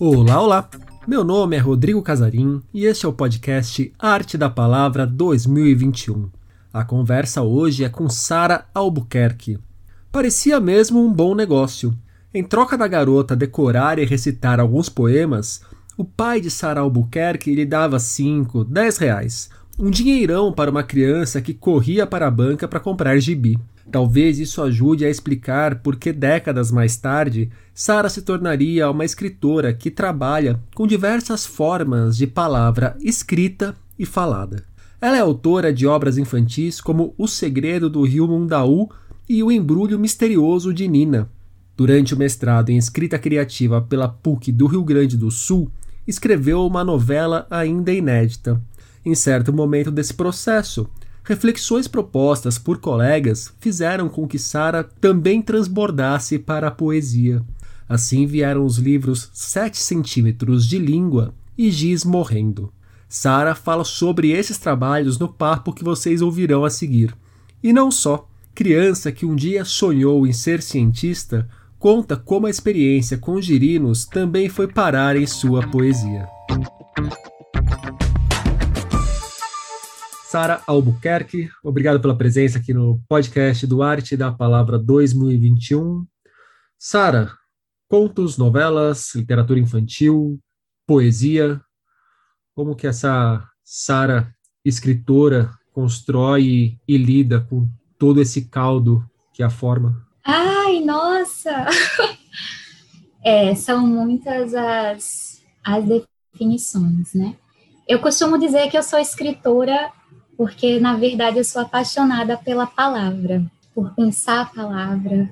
Olá, olá! Meu nome é Rodrigo Casarim e este é o podcast Arte da Palavra 2021. A conversa hoje é com Sara Albuquerque. Parecia mesmo um bom negócio. Em troca da garota decorar e recitar alguns poemas, o pai de Sara Albuquerque lhe dava 5, 10 reais. Um dinheirão para uma criança que corria para a banca para comprar gibi. Talvez isso ajude a explicar por que décadas mais tarde Sara se tornaria uma escritora que trabalha com diversas formas de palavra escrita e falada. Ela é autora de obras infantis como O Segredo do Rio Mundaú e O Embrulho Misterioso de Nina. Durante o mestrado em escrita criativa pela PUC do Rio Grande do Sul, escreveu uma novela ainda inédita. Em certo momento desse processo, Reflexões propostas por colegas fizeram com que Sara também transbordasse para a poesia. Assim vieram os livros 7 centímetros de língua e Giz Morrendo. Sara fala sobre esses trabalhos no papo que vocês ouvirão a seguir. E não só. Criança que um dia sonhou em ser cientista conta como a experiência com girinos também foi parar em sua poesia. Sara Albuquerque, obrigado pela presença aqui no podcast do Arte da Palavra 2021. Sara, contos, novelas, literatura infantil, poesia, como que essa Sara escritora constrói e lida com todo esse caldo que a forma? Ai, nossa! É, são muitas as, as definições, né? Eu costumo dizer que eu sou escritora porque na verdade eu sou apaixonada pela palavra, por pensar a palavra,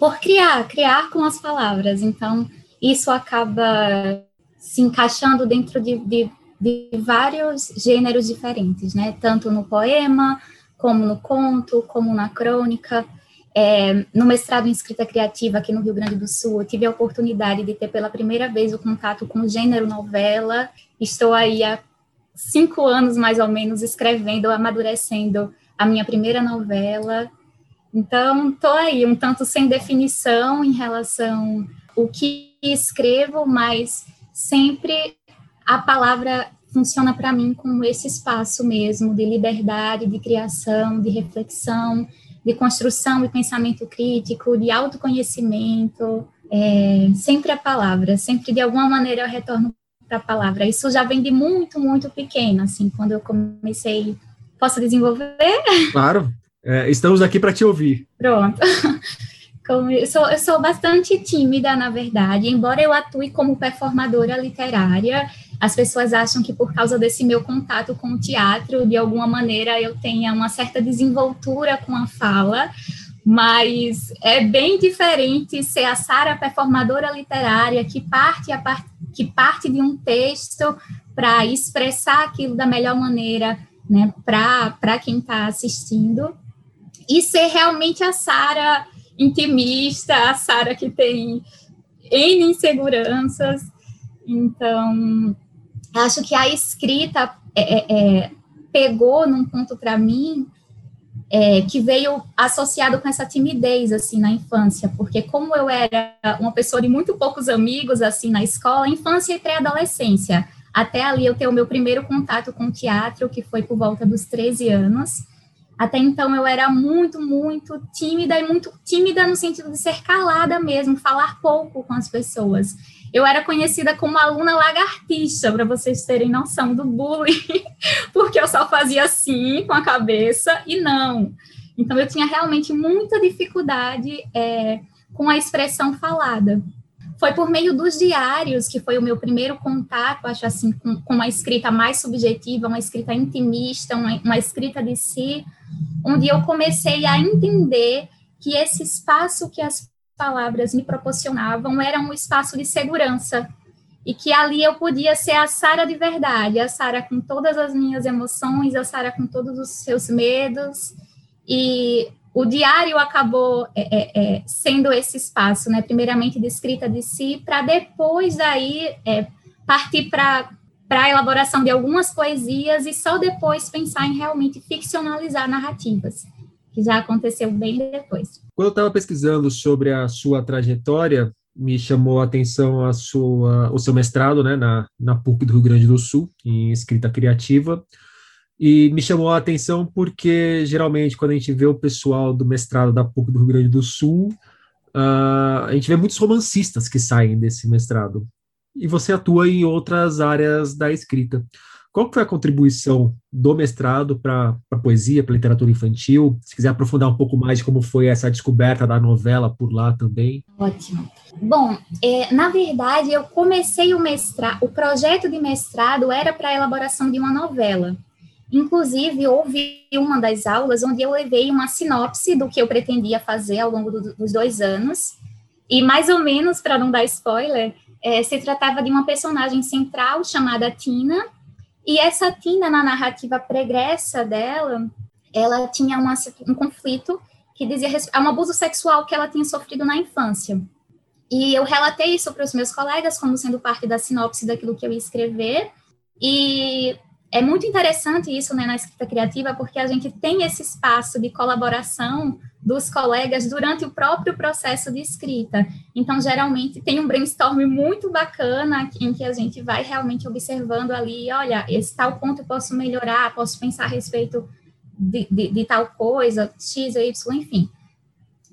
por criar, criar com as palavras. Então, isso acaba se encaixando dentro de, de, de vários gêneros diferentes, né? Tanto no poema, como no conto, como na crônica. É, no mestrado em escrita criativa aqui no Rio Grande do Sul, eu tive a oportunidade de ter pela primeira vez o contato com o gênero novela. Estou aí há cinco anos mais ou menos escrevendo, amadurecendo a minha primeira novela. Então, estou aí um tanto sem definição em relação o que escrevo, mas sempre a palavra funciona para mim como esse espaço mesmo de liberdade, de criação, de reflexão, de construção e pensamento crítico, de autoconhecimento. É, sempre a palavra, sempre de alguma maneira eu retorno para a palavra. Isso já vem de muito, muito pequeno, assim, quando eu comecei. Posso desenvolver? Claro, é, estamos aqui para te ouvir. Pronto. Como eu, sou, eu sou bastante tímida, na verdade, embora eu atue como performadora literária, as pessoas acham que por causa desse meu contato com o teatro, de alguma maneira eu tenha uma certa desenvoltura com a fala, mas é bem diferente ser a Sara performadora literária que parte a que parte de um texto para expressar aquilo da melhor maneira, né, para quem está assistindo, e ser realmente a Sara intimista, a Sara que tem N inseguranças. Então, acho que a escrita é, é, é pegou num ponto para mim é, que veio associado com essa timidez, assim, na infância, porque como eu era uma pessoa de muito poucos amigos, assim, na escola, infância e pré-adolescência, até ali eu ter o meu primeiro contato com teatro, que foi por volta dos 13 anos, até então eu era muito, muito tímida, e muito tímida no sentido de ser calada mesmo, falar pouco com as pessoas. Eu era conhecida como aluna lagartixa, para vocês terem noção do bullying, porque eu só fazia assim com a cabeça e não. Então, eu tinha realmente muita dificuldade é, com a expressão falada. Foi por meio dos diários que foi o meu primeiro contato, acho assim, com, com uma escrita mais subjetiva, uma escrita intimista, uma, uma escrita de si, onde eu comecei a entender que esse espaço que as palavras me proporcionavam era um espaço de segurança e que ali eu podia ser a Sara de verdade, a Sara com todas as minhas emoções, a Sara com todos os seus medos e o diário acabou é, é, é sendo esse espaço, né? Primeiramente de escrita de si, para depois daí é, partir para para a elaboração de algumas poesias e só depois pensar em realmente ficcionalizar narrativas que já aconteceu bem depois. Quando eu estava pesquisando sobre a sua trajetória, me chamou a atenção a sua, o seu mestrado né, na, na PUC do Rio Grande do Sul, em escrita criativa, e me chamou a atenção porque, geralmente, quando a gente vê o pessoal do mestrado da PUC do Rio Grande do Sul, uh, a gente vê muitos romancistas que saem desse mestrado. E você atua em outras áreas da escrita. Qual foi a contribuição do mestrado para a poesia, para a literatura infantil? Se quiser aprofundar um pouco mais de como foi essa descoberta da novela por lá também. Ótimo. Bom, é, na verdade, eu comecei o mestrado, o projeto de mestrado era para a elaboração de uma novela. Inclusive, houve uma das aulas onde eu levei uma sinopse do que eu pretendia fazer ao longo do, dos dois anos, e mais ou menos, para não dar spoiler, é, se tratava de uma personagem central chamada Tina, e essa Tina, na narrativa pregressa dela, ela tinha uma, um conflito que dizia a um abuso sexual que ela tinha sofrido na infância. E eu relatei isso para os meus colegas como sendo parte da sinopse daquilo que eu ia escrever, e é muito interessante isso né, na escrita criativa, porque a gente tem esse espaço de colaboração dos colegas durante o próprio processo de escrita. Então, geralmente, tem um brainstorm muito bacana em que a gente vai realmente observando ali, olha, esse tal ponto eu posso melhorar, posso pensar a respeito de, de, de tal coisa, X, Y, enfim.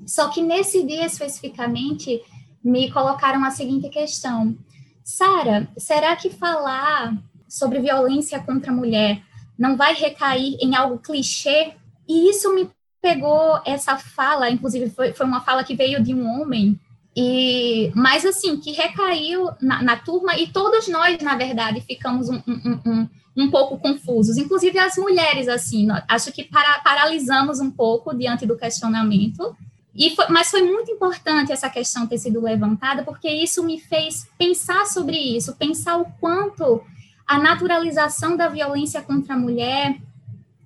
Só que nesse dia especificamente, me colocaram a seguinte questão. Sara, será que falar sobre violência contra a mulher. Não vai recair em algo clichê? E isso me pegou essa fala, inclusive foi, foi uma fala que veio de um homem, e mas assim, que recaiu na, na turma, e todos nós, na verdade, ficamos um, um, um, um pouco confusos, inclusive as mulheres, assim, acho que para, paralisamos um pouco diante do questionamento, e foi, mas foi muito importante essa questão ter sido levantada, porque isso me fez pensar sobre isso, pensar o quanto a naturalização da violência contra a mulher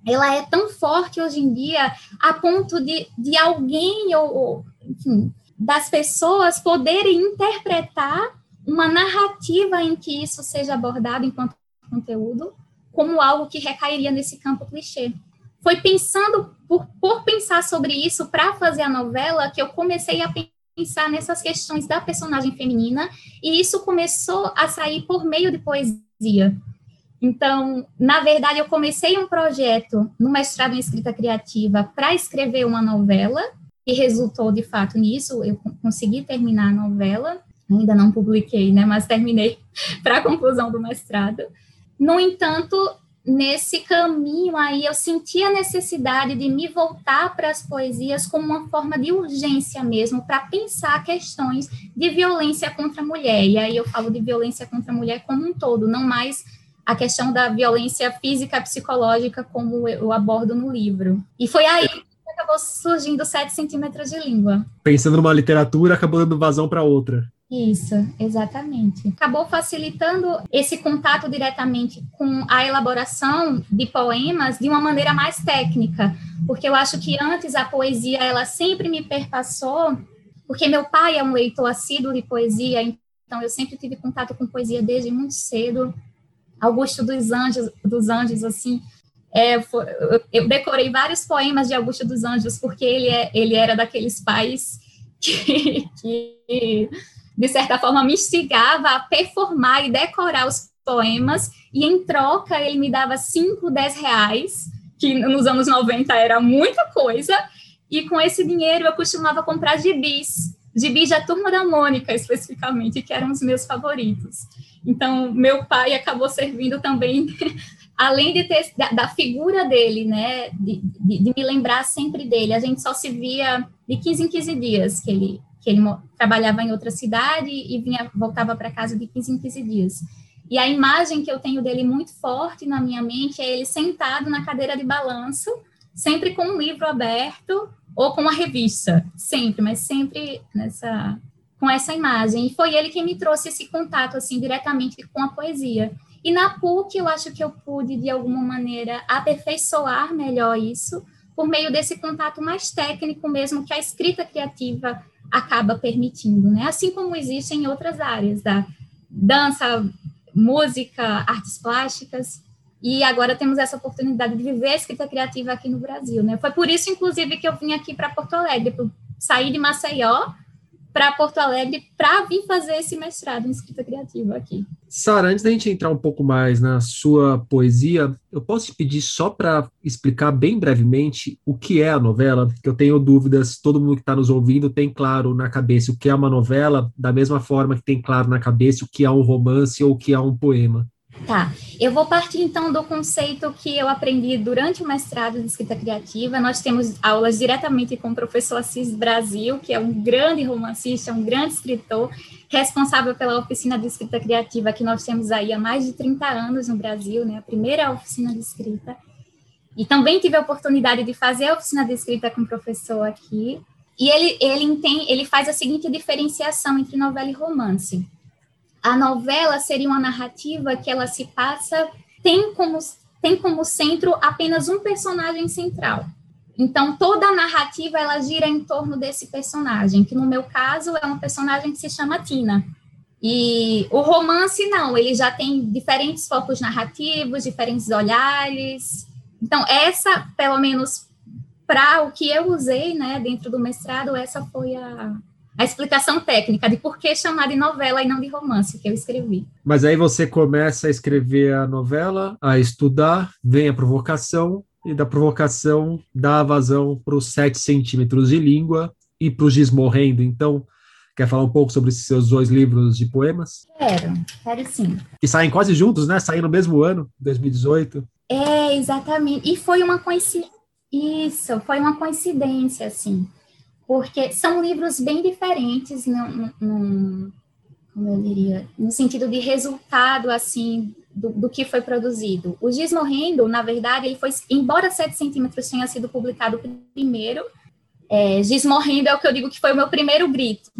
ela é tão forte hoje em dia a ponto de, de alguém ou, ou enfim, das pessoas poderem interpretar uma narrativa em que isso seja abordado enquanto conteúdo como algo que recairia nesse campo clichê. Foi pensando por, por pensar sobre isso para fazer a novela que eu comecei a pensar nessas questões da personagem feminina e isso começou a sair por meio de poesia poesia. Então, na verdade, eu comecei um projeto no mestrado em escrita criativa para escrever uma novela, e resultou de fato nisso. Eu consegui terminar a novela, ainda não publiquei, né, mas terminei para a conclusão do mestrado. No entanto, nesse caminho aí, eu senti a necessidade de me voltar para as poesias como uma forma de urgência mesmo, para pensar questões de violência contra a mulher. E aí eu falo de violência contra a mulher como um todo, não mais a questão da violência física psicológica como eu abordo no livro. E foi aí que acabou surgindo sete centímetros de língua. Pensando numa literatura, acabou dando vazão para outra. Isso, exatamente. Acabou facilitando esse contato diretamente com a elaboração de poemas de uma maneira mais técnica, porque eu acho que antes a poesia ela sempre me perpassou, porque meu pai é um leitor assíduo de poesia, então eu sempre tive contato com poesia desde muito cedo. Augusto dos Anjos, dos Anjos assim, é, foi, eu decorei vários poemas de Augusto dos Anjos porque ele é, ele era daqueles pais que, que de certa forma, me instigava a performar e decorar os poemas, e em troca ele me dava 5, 10 reais, que nos anos 90 era muita coisa, e com esse dinheiro eu costumava comprar gibis, gibis da Turma da Mônica, especificamente, que eram os meus favoritos. Então, meu pai acabou servindo também, além de ter da, da figura dele, né, de, de, de, me lembrar sempre dele. A gente só se via de 15 em 15 dias que ele que ele trabalhava em outra cidade e vinha voltava para casa de 15 em 15 dias. E a imagem que eu tenho dele muito forte na minha mente é ele sentado na cadeira de balanço, sempre com um livro aberto ou com uma revista, sempre, mas sempre nessa com essa imagem. E foi ele quem me trouxe esse contato assim diretamente com a poesia. E na PUC eu acho que eu pude de alguma maneira aperfeiçoar melhor isso por meio desse contato mais técnico mesmo que a escrita criativa acaba permitindo, né? Assim como existe em outras áreas da dança, música, artes plásticas, e agora temos essa oportunidade de viver a escrita criativa aqui no Brasil, né? Foi por isso, inclusive, que eu vim aqui para Porto Alegre, sair de Maceió para Porto Alegre para vir fazer esse mestrado em escrita criativa aqui. Sara, antes da gente entrar um pouco mais na sua poesia, eu posso te pedir só para explicar bem brevemente o que é a novela, que eu tenho dúvidas, todo mundo que está nos ouvindo tem claro na cabeça o que é uma novela, da mesma forma que tem claro na cabeça o que é um romance ou o que é um poema. Tá, eu vou partir então do conceito que eu aprendi durante o mestrado de escrita criativa. Nós temos aulas diretamente com o professor Assis Brasil, que é um grande romancista, um grande escritor, responsável pela oficina de escrita criativa que nós temos aí há mais de 30 anos no Brasil, né? A primeira oficina de escrita. E também tive a oportunidade de fazer a oficina de escrita com o professor aqui. E ele, ele, ele faz a seguinte diferenciação entre novela e romance a novela seria uma narrativa que ela se passa, tem como, tem como centro apenas um personagem central. Então, toda a narrativa, ela gira em torno desse personagem, que no meu caso é uma personagem que se chama Tina. E o romance, não, ele já tem diferentes focos narrativos, diferentes olhares. Então, essa, pelo menos para o que eu usei, né, dentro do mestrado, essa foi a, a explicação técnica de por que chamar de novela e não de romance que eu escrevi. Mas aí você começa a escrever a novela, a estudar, vem a provocação, e da provocação dá a vazão para os sete centímetros de língua e para o giz morrendo. Então, quer falar um pouco sobre esses seus dois livros de poemas? Quero, quero sim. Que saem quase juntos, né? Saem no mesmo ano, 2018. É, exatamente. E foi uma coincidência. Isso, foi uma coincidência, assim porque são livros bem diferentes no, no, como eu diria, no sentido de resultado, assim, do, do, que foi produzido. O Giz Morrendo, na verdade, ele foi, embora 7 centímetros tenha sido publicado primeiro, é, Giz Morrendo é o que eu digo que foi o meu primeiro grito.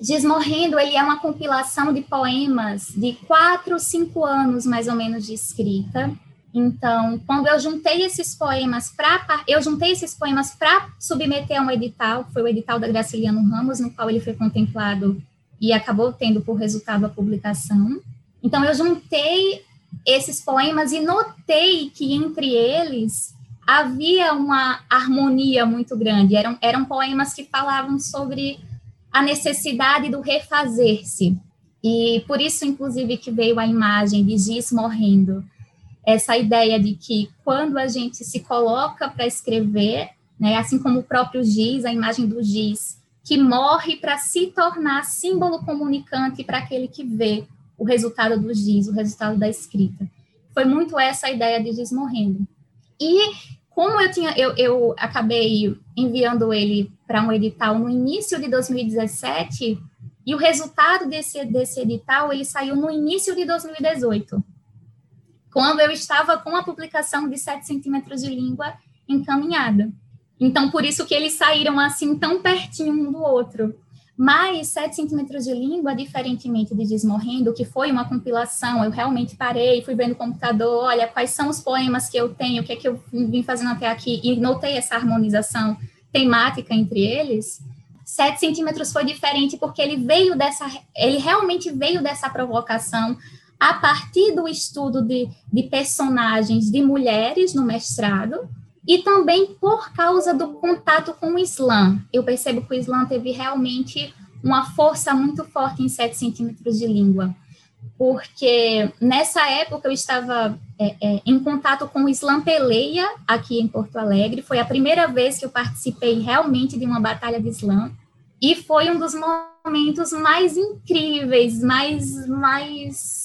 Giz Morrendo, ele é uma compilação de poemas de quatro, cinco anos, mais ou menos, de escrita, então, quando eu juntei esses poemas para eu juntei esses poemas para submeter a um edital, foi o edital da Graciliano Ramos, no qual ele foi contemplado e acabou tendo por resultado a publicação. Então, eu juntei esses poemas e notei que entre eles havia uma harmonia muito grande. Eram, eram poemas que falavam sobre a necessidade do refazer-se. E por isso, inclusive, que veio a imagem de Giz morrendo essa ideia de que quando a gente se coloca para escrever, né, assim como o próprio giz, a imagem do giz, que morre para se tornar símbolo comunicante para aquele que vê o resultado do giz, o resultado da escrita. Foi muito essa a ideia de giz morrendo. E como eu tinha, eu, eu acabei enviando ele para um edital no início de 2017, e o resultado desse, desse edital ele saiu no início de 2018 quando eu estava com a publicação de 7 centímetros de língua encaminhada. Então, por isso que eles saíram assim tão pertinho um do outro. Mas 7 centímetros de língua, diferentemente de Desmorrendo, que foi uma compilação, eu realmente parei, fui vendo no computador, olha, quais são os poemas que eu tenho, o que é que eu vim fazendo até aqui, e notei essa harmonização temática entre eles. 7 centímetros foi diferente porque ele veio dessa, ele realmente veio dessa provocação a partir do estudo de, de personagens de mulheres no mestrado, e também por causa do contato com o Islã. Eu percebo que o Islã teve realmente uma força muito forte em 7 centímetros de língua, porque nessa época eu estava é, é, em contato com o Islã Peleia, aqui em Porto Alegre, foi a primeira vez que eu participei realmente de uma batalha de Islã, e foi um dos momentos mais incríveis, mais, mais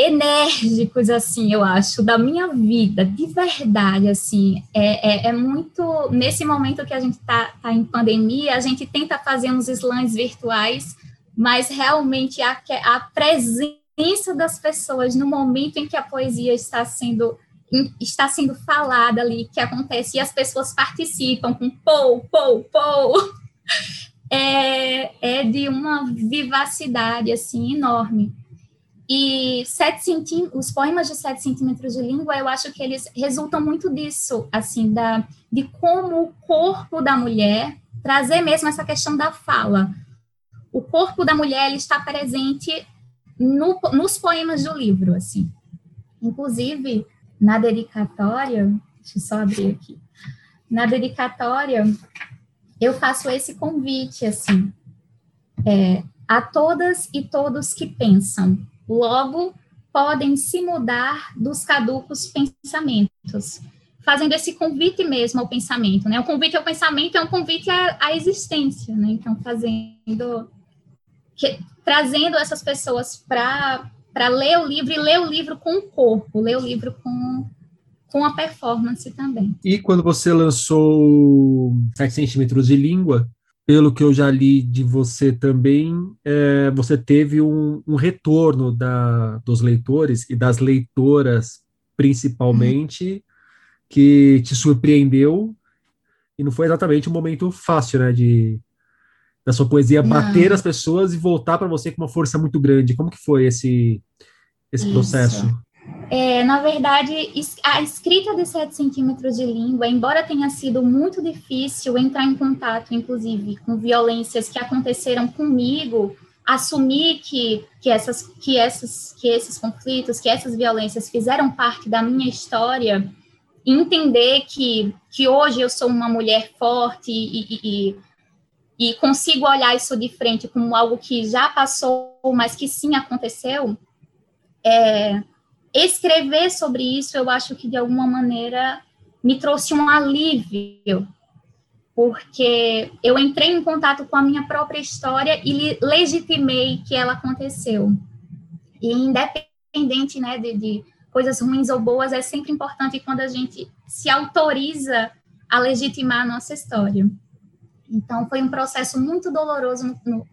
enérgicos, assim, eu acho, da minha vida, de verdade, assim, é, é, é muito, nesse momento que a gente está tá em pandemia, a gente tenta fazer uns slams virtuais, mas realmente a, a presença das pessoas no momento em que a poesia está sendo está sendo falada ali, que acontece, e as pessoas participam com pou, pou, pou, é, é de uma vivacidade, assim, enorme. E sete os poemas de sete centímetros de língua, eu acho que eles resultam muito disso, assim, da, de como o corpo da mulher, trazer mesmo essa questão da fala. O corpo da mulher, ele está presente no, nos poemas do livro, assim. Inclusive, na dedicatória, deixa eu só abrir aqui, na dedicatória, eu faço esse convite, assim, é, a todas e todos que pensam, logo podem se mudar dos caducos pensamentos, fazendo esse convite mesmo ao pensamento, né? O convite ao pensamento é um convite à, à existência, né? Então, fazendo, que, trazendo essas pessoas para para ler o livro e ler o livro com o corpo, ler o livro com com a performance também. E quando você lançou 7 centímetros de língua, pelo que eu já li de você também, é, você teve um, um retorno da, dos leitores e das leitoras, principalmente, uhum. que te surpreendeu. E não foi exatamente um momento fácil, né? De, da sua poesia não. bater as pessoas e voltar para você com uma força muito grande. Como que foi esse, esse processo? É, na verdade, a escrita de 7 centímetros de língua, embora tenha sido muito difícil entrar em contato, inclusive, com violências que aconteceram comigo, assumir que, que, essas, que, essas, que esses conflitos, que essas violências fizeram parte da minha história, entender que, que hoje eu sou uma mulher forte e, e, e, e consigo olhar isso de frente como algo que já passou, mas que sim aconteceu, é, escrever sobre isso, eu acho que de alguma maneira me trouxe um alívio, porque eu entrei em contato com a minha própria história e legitimei que ela aconteceu. E independente né, de, de coisas ruins ou boas, é sempre importante quando a gente se autoriza a legitimar a nossa história. Então, foi um processo muito doloroso no, no,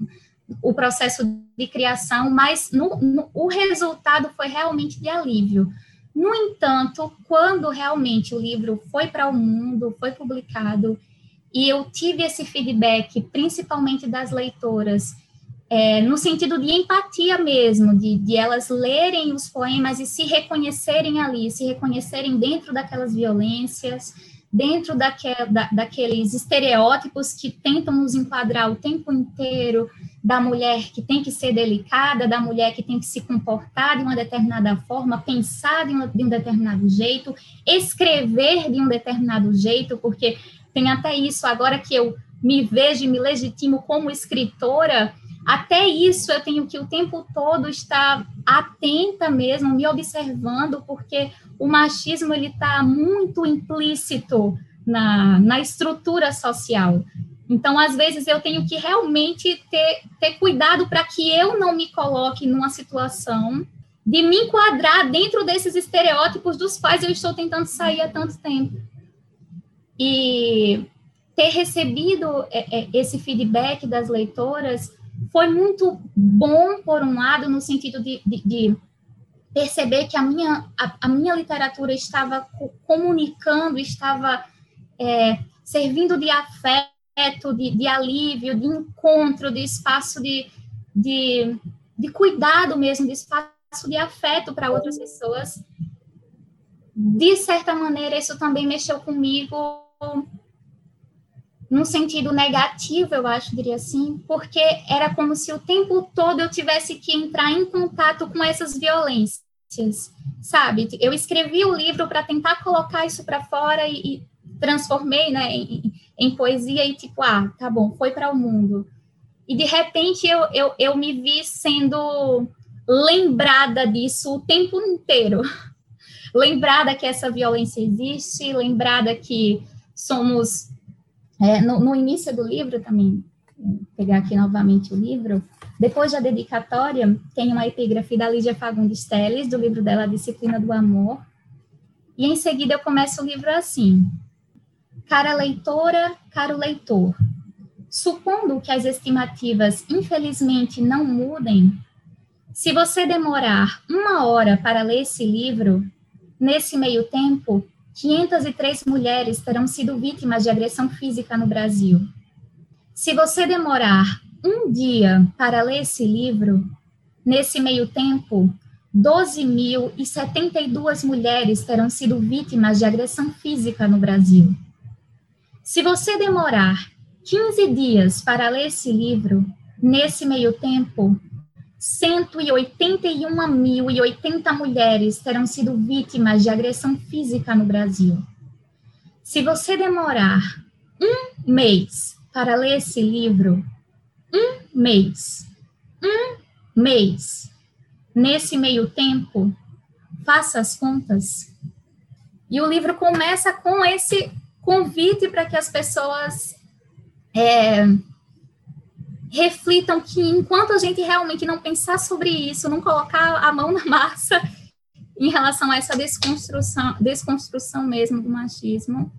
o processo de criação, mas no, no, o resultado foi realmente de alívio. No entanto, quando realmente o livro foi para o mundo, foi publicado, e eu tive esse feedback, principalmente das leitoras, é, no sentido de empatia mesmo, de, de elas lerem os poemas e se reconhecerem ali, se reconhecerem dentro daquelas violências, dentro daque, da, daqueles estereótipos que tentam nos enquadrar o tempo inteiro, da mulher que tem que ser delicada, da mulher que tem que se comportar de uma determinada forma, pensar de um, de um determinado jeito, escrever de um determinado jeito, porque tem até isso, agora que eu me vejo e me legitimo como escritora, até isso eu tenho que o tempo todo estar atenta mesmo, me observando, porque o machismo ele está muito implícito na, na estrutura social. Então, às vezes, eu tenho que realmente ter, ter cuidado para que eu não me coloque numa situação de me enquadrar dentro desses estereótipos dos quais eu estou tentando sair há tanto tempo. E ter recebido é, é, esse feedback das leitoras foi muito bom, por um lado, no sentido de, de, de perceber que a minha, a, a, minha literatura estava comunicando, estava é, servindo de afeto, de, de, alívio, de encontro, de espaço de, de, de cuidado mesmo, de espaço de afeto para outras pessoas. De certa maneira, isso também mexeu comigo num sentido negativo, eu acho, diria assim, porque era como se o tempo todo eu tivesse que entrar em contato com essas violências, sabe? Eu escrevi o livro para tentar colocar isso para fora e, e, transformei, né, em, em, poesia e tipo, ah, tá bom, foi para o mundo. E de repente eu, eu, eu me vi sendo lembrada disso o tempo inteiro. lembrada que essa violência existe, lembrada que somos é, no, no, início do livro também, pegar aqui novamente o livro, depois da dedicatória, tem uma epígrafe da Lídia Fagundes Teles, do livro dela, Disciplina do Amor, e em seguida eu começo o livro assim, Cara leitora, caro leitor, supondo que as estimativas infelizmente não mudem, se você demorar uma hora para ler esse livro, nesse meio tempo, 503 mulheres terão sido vítimas de agressão física no Brasil. Se você demorar um dia para ler esse livro, nesse meio tempo, 12.072 mulheres terão sido vítimas de agressão física no Brasil. Se você demorar 15 dias para ler esse livro, nesse meio tempo, 181.080 mulheres terão sido vítimas de agressão física no Brasil. Se você demorar um mês para ler esse livro, um mês. Um mês. Nesse meio tempo, faça as contas. E o livro começa com esse convite para que as pessoas é, reflitam que enquanto a gente realmente não pensar sobre isso, não colocar a mão na massa em relação a essa desconstrução, desconstrução mesmo do machismo,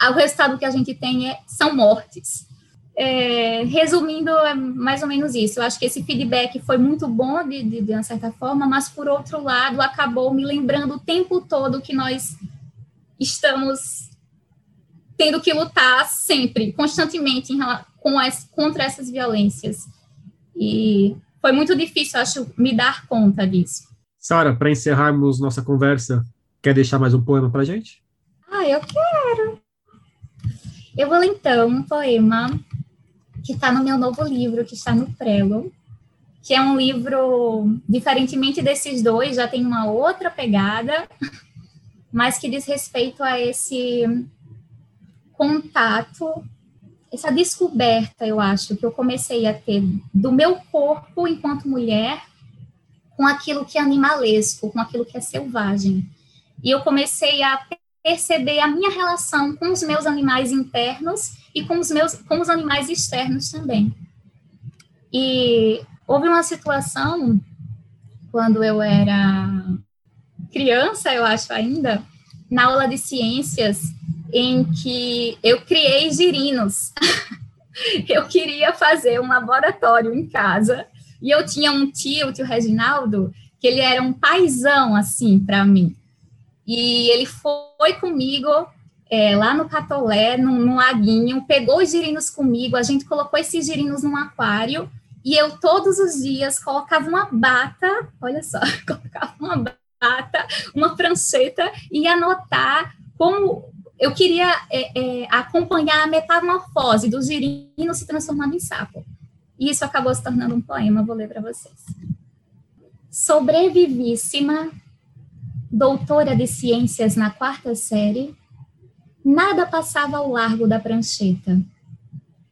o resultado que a gente tem é, são mortes. É, resumindo, é mais ou menos isso. Eu acho que esse feedback foi muito bom, de, de, de uma certa forma, mas, por outro lado, acabou me lembrando o tempo todo que nós estamos tendo que lutar sempre, constantemente, em, com as, contra essas violências. E foi muito difícil, acho, me dar conta disso. Sara, para encerrarmos nossa conversa, quer deixar mais um poema para gente? Ah, eu quero. Eu vou ler então um poema que está no meu novo livro, que está no Prelo, que é um livro, diferentemente desses dois, já tem uma outra pegada, mas que diz respeito a esse contato, essa descoberta, eu acho, que eu comecei a ter do meu corpo enquanto mulher com aquilo que é animalesco, com aquilo que é selvagem. E eu comecei a perceber a minha relação com os meus animais internos e com os meus com os animais externos também. E houve uma situação quando eu era criança, eu acho ainda, na aula de ciências, em que eu criei girinos. eu queria fazer um laboratório em casa e eu tinha um tio, o tio Reginaldo, que ele era um paizão assim para mim. E ele foi comigo é, lá no Catolé, num, num laguinho, pegou os girinos comigo, a gente colocou esses girinos num aquário e eu todos os dias colocava uma bata, olha só, colocava uma bata, uma prancheta e anotar como eu queria é, é, acompanhar a metamorfose do girino se transformando em sapo. E isso acabou se tornando um poema, vou ler para vocês. Sobrevivíssima, doutora de ciências na quarta série, nada passava ao largo da prancheta.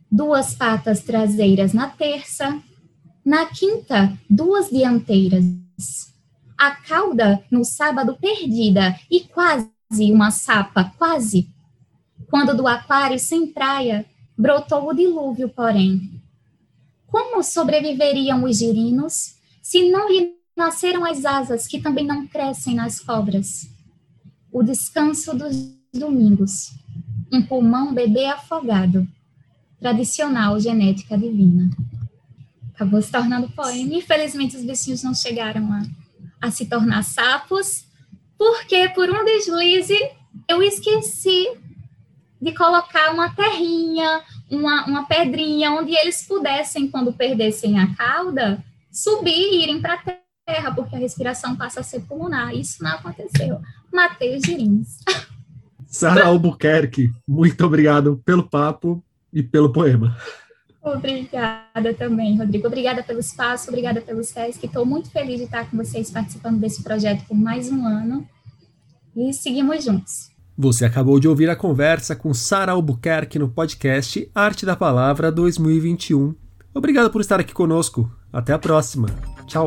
Duas patas traseiras na terça, na quinta, duas dianteiras. A cauda no sábado perdida e quase uma sapa, quase. Quando do aquário sem praia brotou o dilúvio, porém. Como sobreviveriam os girinos se não lhe nasceram as asas que também não crescem nas cobras? O descanso dos domingos. Um pulmão bebê afogado. Tradicional genética divina. Acabou se tornando poema. Infelizmente, os bichinhos não chegaram a, a se tornar sapos, porque por um deslize eu esqueci de colocar uma terrinha, uma, uma pedrinha, onde eles pudessem, quando perdessem a cauda, subir e irem para a terra, porque a respiração passa a ser pulmonar. Isso não aconteceu. Matei os girins. Sara Albuquerque, muito obrigado pelo papo e pelo poema. Obrigada também, Rodrigo. Obrigada pelo espaço, obrigada pelos que estou muito feliz de estar com vocês participando desse projeto por mais um ano. E seguimos juntos. Você acabou de ouvir a conversa com Sara Albuquerque no podcast Arte da Palavra 2021. Obrigado por estar aqui conosco. Até a próxima. Tchau.